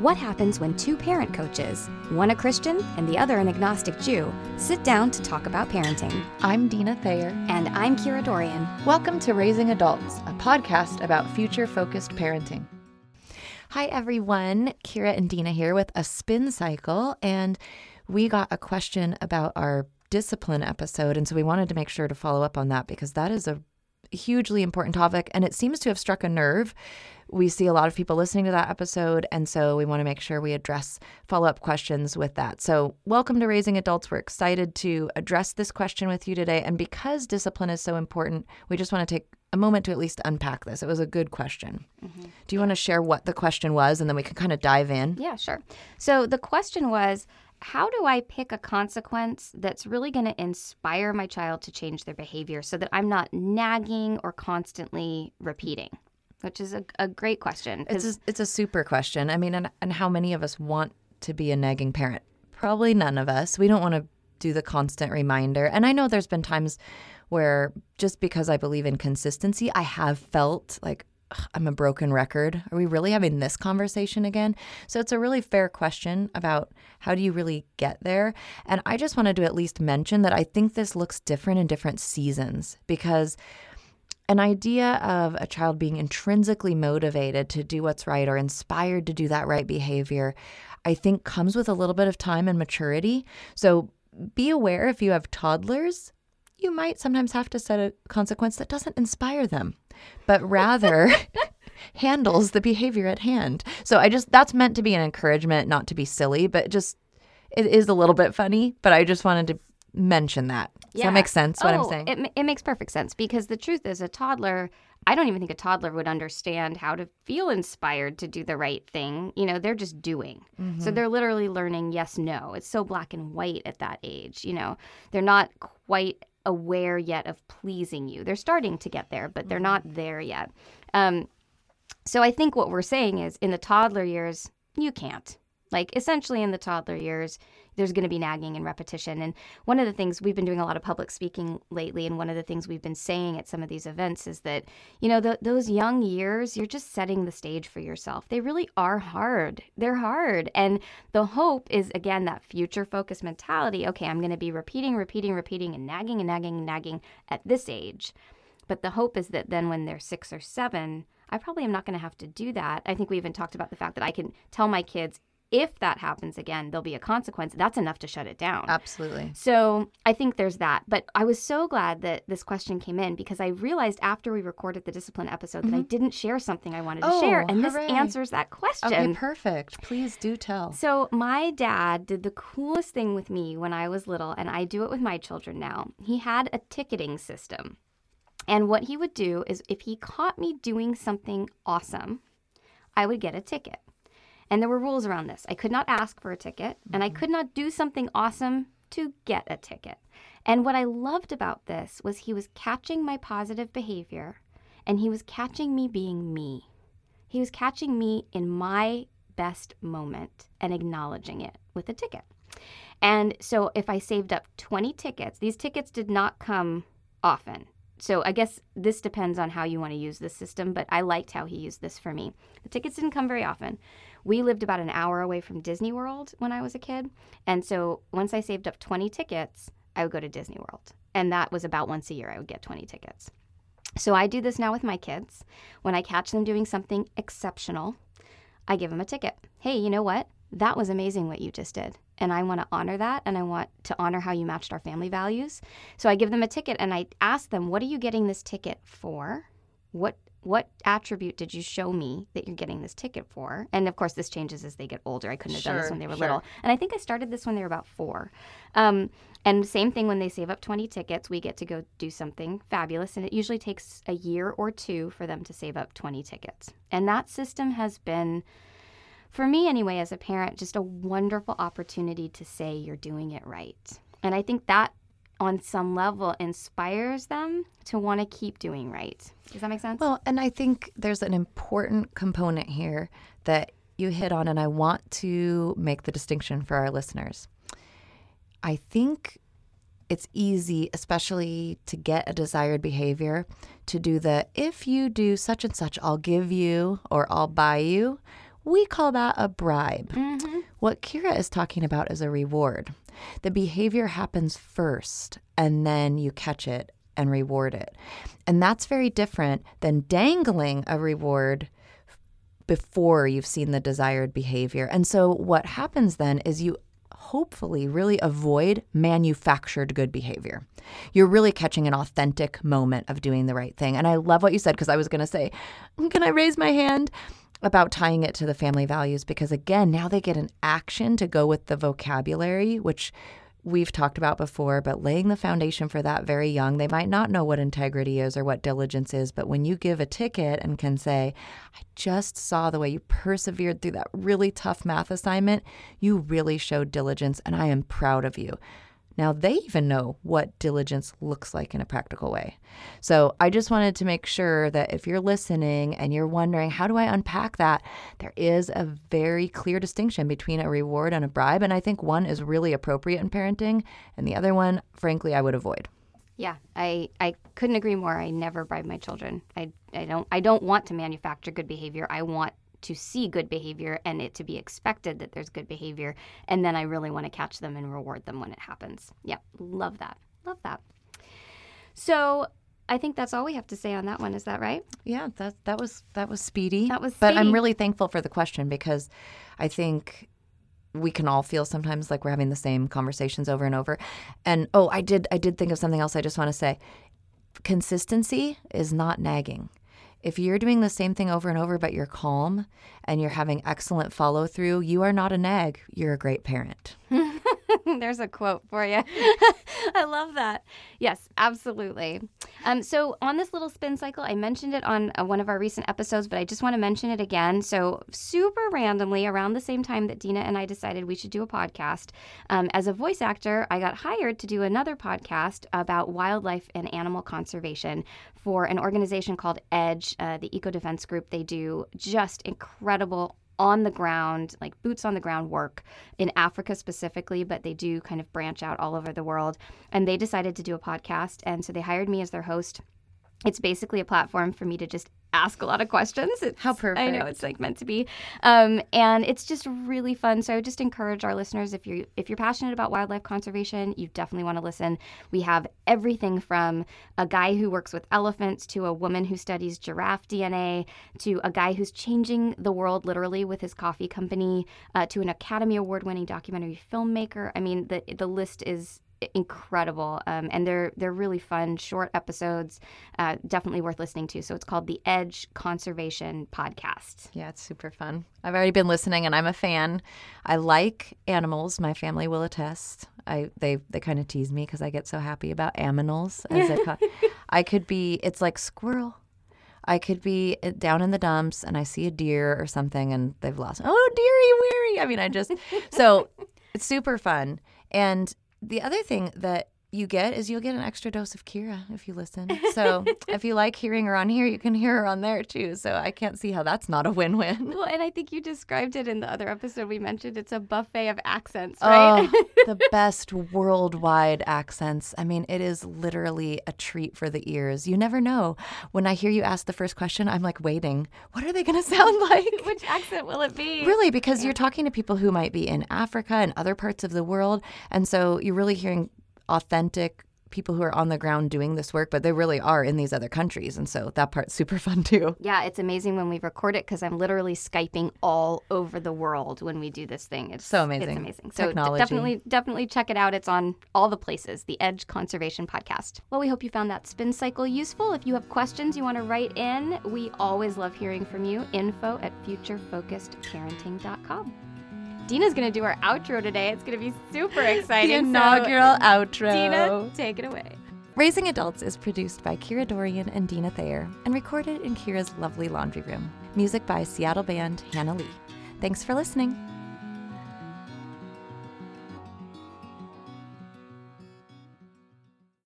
What happens when two parent coaches, one a Christian and the other an agnostic Jew, sit down to talk about parenting? I'm Dina Thayer. And I'm Kira Dorian. Welcome to Raising Adults, a podcast about future focused parenting. Hi, everyone. Kira and Dina here with a spin cycle. And we got a question about our discipline episode. And so we wanted to make sure to follow up on that because that is a hugely important topic and it seems to have struck a nerve. We see a lot of people listening to that episode. And so we want to make sure we address follow up questions with that. So, welcome to Raising Adults. We're excited to address this question with you today. And because discipline is so important, we just want to take a moment to at least unpack this. It was a good question. Mm-hmm. Do you want to share what the question was and then we can kind of dive in? Yeah, sure. So, the question was, how do I pick a consequence that's really going to inspire my child to change their behavior so that I'm not nagging or constantly repeating? Which is a, a great question. It's a, it's a super question. I mean, and, and how many of us want to be a nagging parent? Probably none of us. We don't want to do the constant reminder. And I know there's been times where just because I believe in consistency, I have felt like, I'm a broken record. Are we really having this conversation again? So it's a really fair question about how do you really get there? And I just wanted to at least mention that I think this looks different in different seasons because an idea of a child being intrinsically motivated to do what's right or inspired to do that right behavior, I think comes with a little bit of time and maturity. So be aware if you have toddlers, you might sometimes have to set a consequence that doesn't inspire them but rather handles the behavior at hand. So I just that's meant to be an encouragement, not to be silly, but just it is a little bit funny, but I just wanted to mention that. Does yeah. that make sense what oh, I'm saying? It, it makes perfect sense because the truth is a toddler I don't even think a toddler would understand how to feel inspired to do the right thing. You know, they're just doing. Mm-hmm. So they're literally learning yes, no. It's so black and white at that age. You know, they're not quite aware yet of pleasing you. They're starting to get there, but they're mm-hmm. not there yet. Um, so I think what we're saying is in the toddler years, you can't. Like essentially in the toddler years, there's going to be nagging and repetition. And one of the things we've been doing a lot of public speaking lately, and one of the things we've been saying at some of these events is that, you know, those young years, you're just setting the stage for yourself. They really are hard. They're hard. And the hope is, again, that future focused mentality. Okay, I'm going to be repeating, repeating, repeating, and nagging and nagging and nagging at this age. But the hope is that then when they're six or seven, I probably am not going to have to do that. I think we even talked about the fact that I can tell my kids if that happens again, there'll be a consequence. That's enough to shut it down. Absolutely. So I think there's that. But I was so glad that this question came in because I realized after we recorded the discipline episode mm-hmm. that I mm-hmm. didn't share something I wanted to oh, share. And hooray. this answers that question. Okay, perfect. Please do tell. So my dad did the coolest thing with me when I was little, and I do it with my children now. He had a ticketing system. And what he would do is if he caught me doing something awesome, I would get a ticket. And there were rules around this. I could not ask for a ticket, mm-hmm. and I mm-hmm. could not do something awesome to get a ticket. And what I loved about this was he was catching my positive behavior and he was catching me being me. He was catching me in my best moment and acknowledging it with a ticket. And so if I saved up 20 tickets, these tickets did not come often. So I guess this depends on how you want to use this system, but I liked how he used this for me. The tickets didn't come very often. We lived about an hour away from Disney World when I was a kid. And so once I saved up 20 tickets, I would go to Disney World. And that was about once a year I would get 20 tickets. So I do this now with my kids. When I catch them doing something exceptional, I give them a ticket. Hey, you know what? That was amazing what you just did. And I want to honor that and I want to honor how you matched our family values. So I give them a ticket and I ask them, What are you getting this ticket for? What what attribute did you show me that you're getting this ticket for? And of course, this changes as they get older. I couldn't have sure, done this when they were sure. little. And I think I started this when they were about four. Um, and same thing when they save up 20 tickets, we get to go do something fabulous. And it usually takes a year or two for them to save up 20 tickets. And that system has been, for me anyway, as a parent, just a wonderful opportunity to say you're doing it right. And I think that on some level inspires them to want to keep doing right. Does that make sense? Well, and I think there's an important component here that you hit on, and I want to make the distinction for our listeners. I think it's easy, especially to get a desired behavior, to do the if you do such and such, I'll give you or I'll buy you, we call that a bribe. Mm-hmm. What Kira is talking about is a reward. The behavior happens first, and then you catch it and reward it. And that's very different than dangling a reward before you've seen the desired behavior. And so what happens then is you hopefully really avoid manufactured good behavior. You're really catching an authentic moment of doing the right thing. And I love what you said because I was going to say, can I raise my hand? About tying it to the family values because, again, now they get an action to go with the vocabulary, which we've talked about before, but laying the foundation for that very young, they might not know what integrity is or what diligence is. But when you give a ticket and can say, I just saw the way you persevered through that really tough math assignment, you really showed diligence, and I am proud of you. Now they even know what diligence looks like in a practical way. So I just wanted to make sure that if you're listening and you're wondering, how do I unpack that? There is a very clear distinction between a reward and a bribe. And I think one is really appropriate in parenting, and the other one, frankly, I would avoid. Yeah, I, I couldn't agree more. I never bribe my children. I, I don't I don't want to manufacture good behavior. I want to see good behavior and it to be expected that there's good behavior. And then I really want to catch them and reward them when it happens. Yeah, love that. Love that. So I think that's all we have to say on that one. Is that right? Yeah, that that was that was speedy. That was But I'm really thankful for the question because I think we can all feel sometimes like we're having the same conversations over and over. And oh, I did I did think of something else I just want to say. Consistency is not nagging. If you're doing the same thing over and over but you're calm and you're having excellent follow through, you are not a nag. You're a great parent. There's a quote for you. I love that. Yes, absolutely. Um, so, on this little spin cycle, I mentioned it on uh, one of our recent episodes, but I just want to mention it again. So, super randomly, around the same time that Dina and I decided we should do a podcast, um, as a voice actor, I got hired to do another podcast about wildlife and animal conservation for an organization called EDGE, uh, the Eco Defense Group. They do just incredible on the ground, like boots on the ground work in Africa specifically, but they do kind of branch out all over the world. And they decided to do a podcast. And so they hired me as their host. It's basically a platform for me to just ask a lot of questions. It's, How perfect. I know it's like meant to be, um, and it's just really fun. So I would just encourage our listeners if you if you're passionate about wildlife conservation, you definitely want to listen. We have everything from a guy who works with elephants to a woman who studies giraffe DNA to a guy who's changing the world literally with his coffee company uh, to an Academy Award winning documentary filmmaker. I mean the the list is incredible um, and they're they're really fun short episodes uh, definitely worth listening to so it's called the edge conservation podcast Yeah, it's super fun. I've already been listening and I'm a fan. I like animals. My family will attest. I they they kind of tease me because I get so happy about aminals as I. I could be it's like squirrel. I could be uh, down in the dumps and I see a deer or something and they've lost. Oh, dearie weary. I mean, I just so it's super fun. And the other thing that you get is you'll get an extra dose of Kira if you listen. So if you like hearing her on here, you can hear her on there too. So I can't see how that's not a win-win. well and i think you described it in the other episode we mentioned it's a buffet of accents oh, right Oh, the best worldwide accents. I mean, it is literally a treat for the ears. You never know. When I hear you ask the first question, I'm like waiting. What are they going to sound like? which accent will it be Really, because you're talking to people who might be in Africa and other parts of the world. And so you're really hearing authentic people who are on the ground doing this work, but they really are in these other countries. And so that part's super fun too. yeah, it's amazing when we record it because I'm literally Skyping all over the world when we do this thing. It's So amazing. It's amazing. So Technology. definitely, definitely check it out. It's on all the places. The Edge Conservation Podcast. Well, we hope you found that spin cycle useful. If you have questions you want to write in, we always love hearing from you. Info at futurefocusedparenting.com. Dina's going to do our outro today. It's going to be super exciting. The So, inaugural outro. Dina, take it away. Raising Adults is produced by Kira Dorian and Dina Thayer and recorded in Kira's lovely laundry room. Music by Seattle band Hannah Lee. Thanks for listening.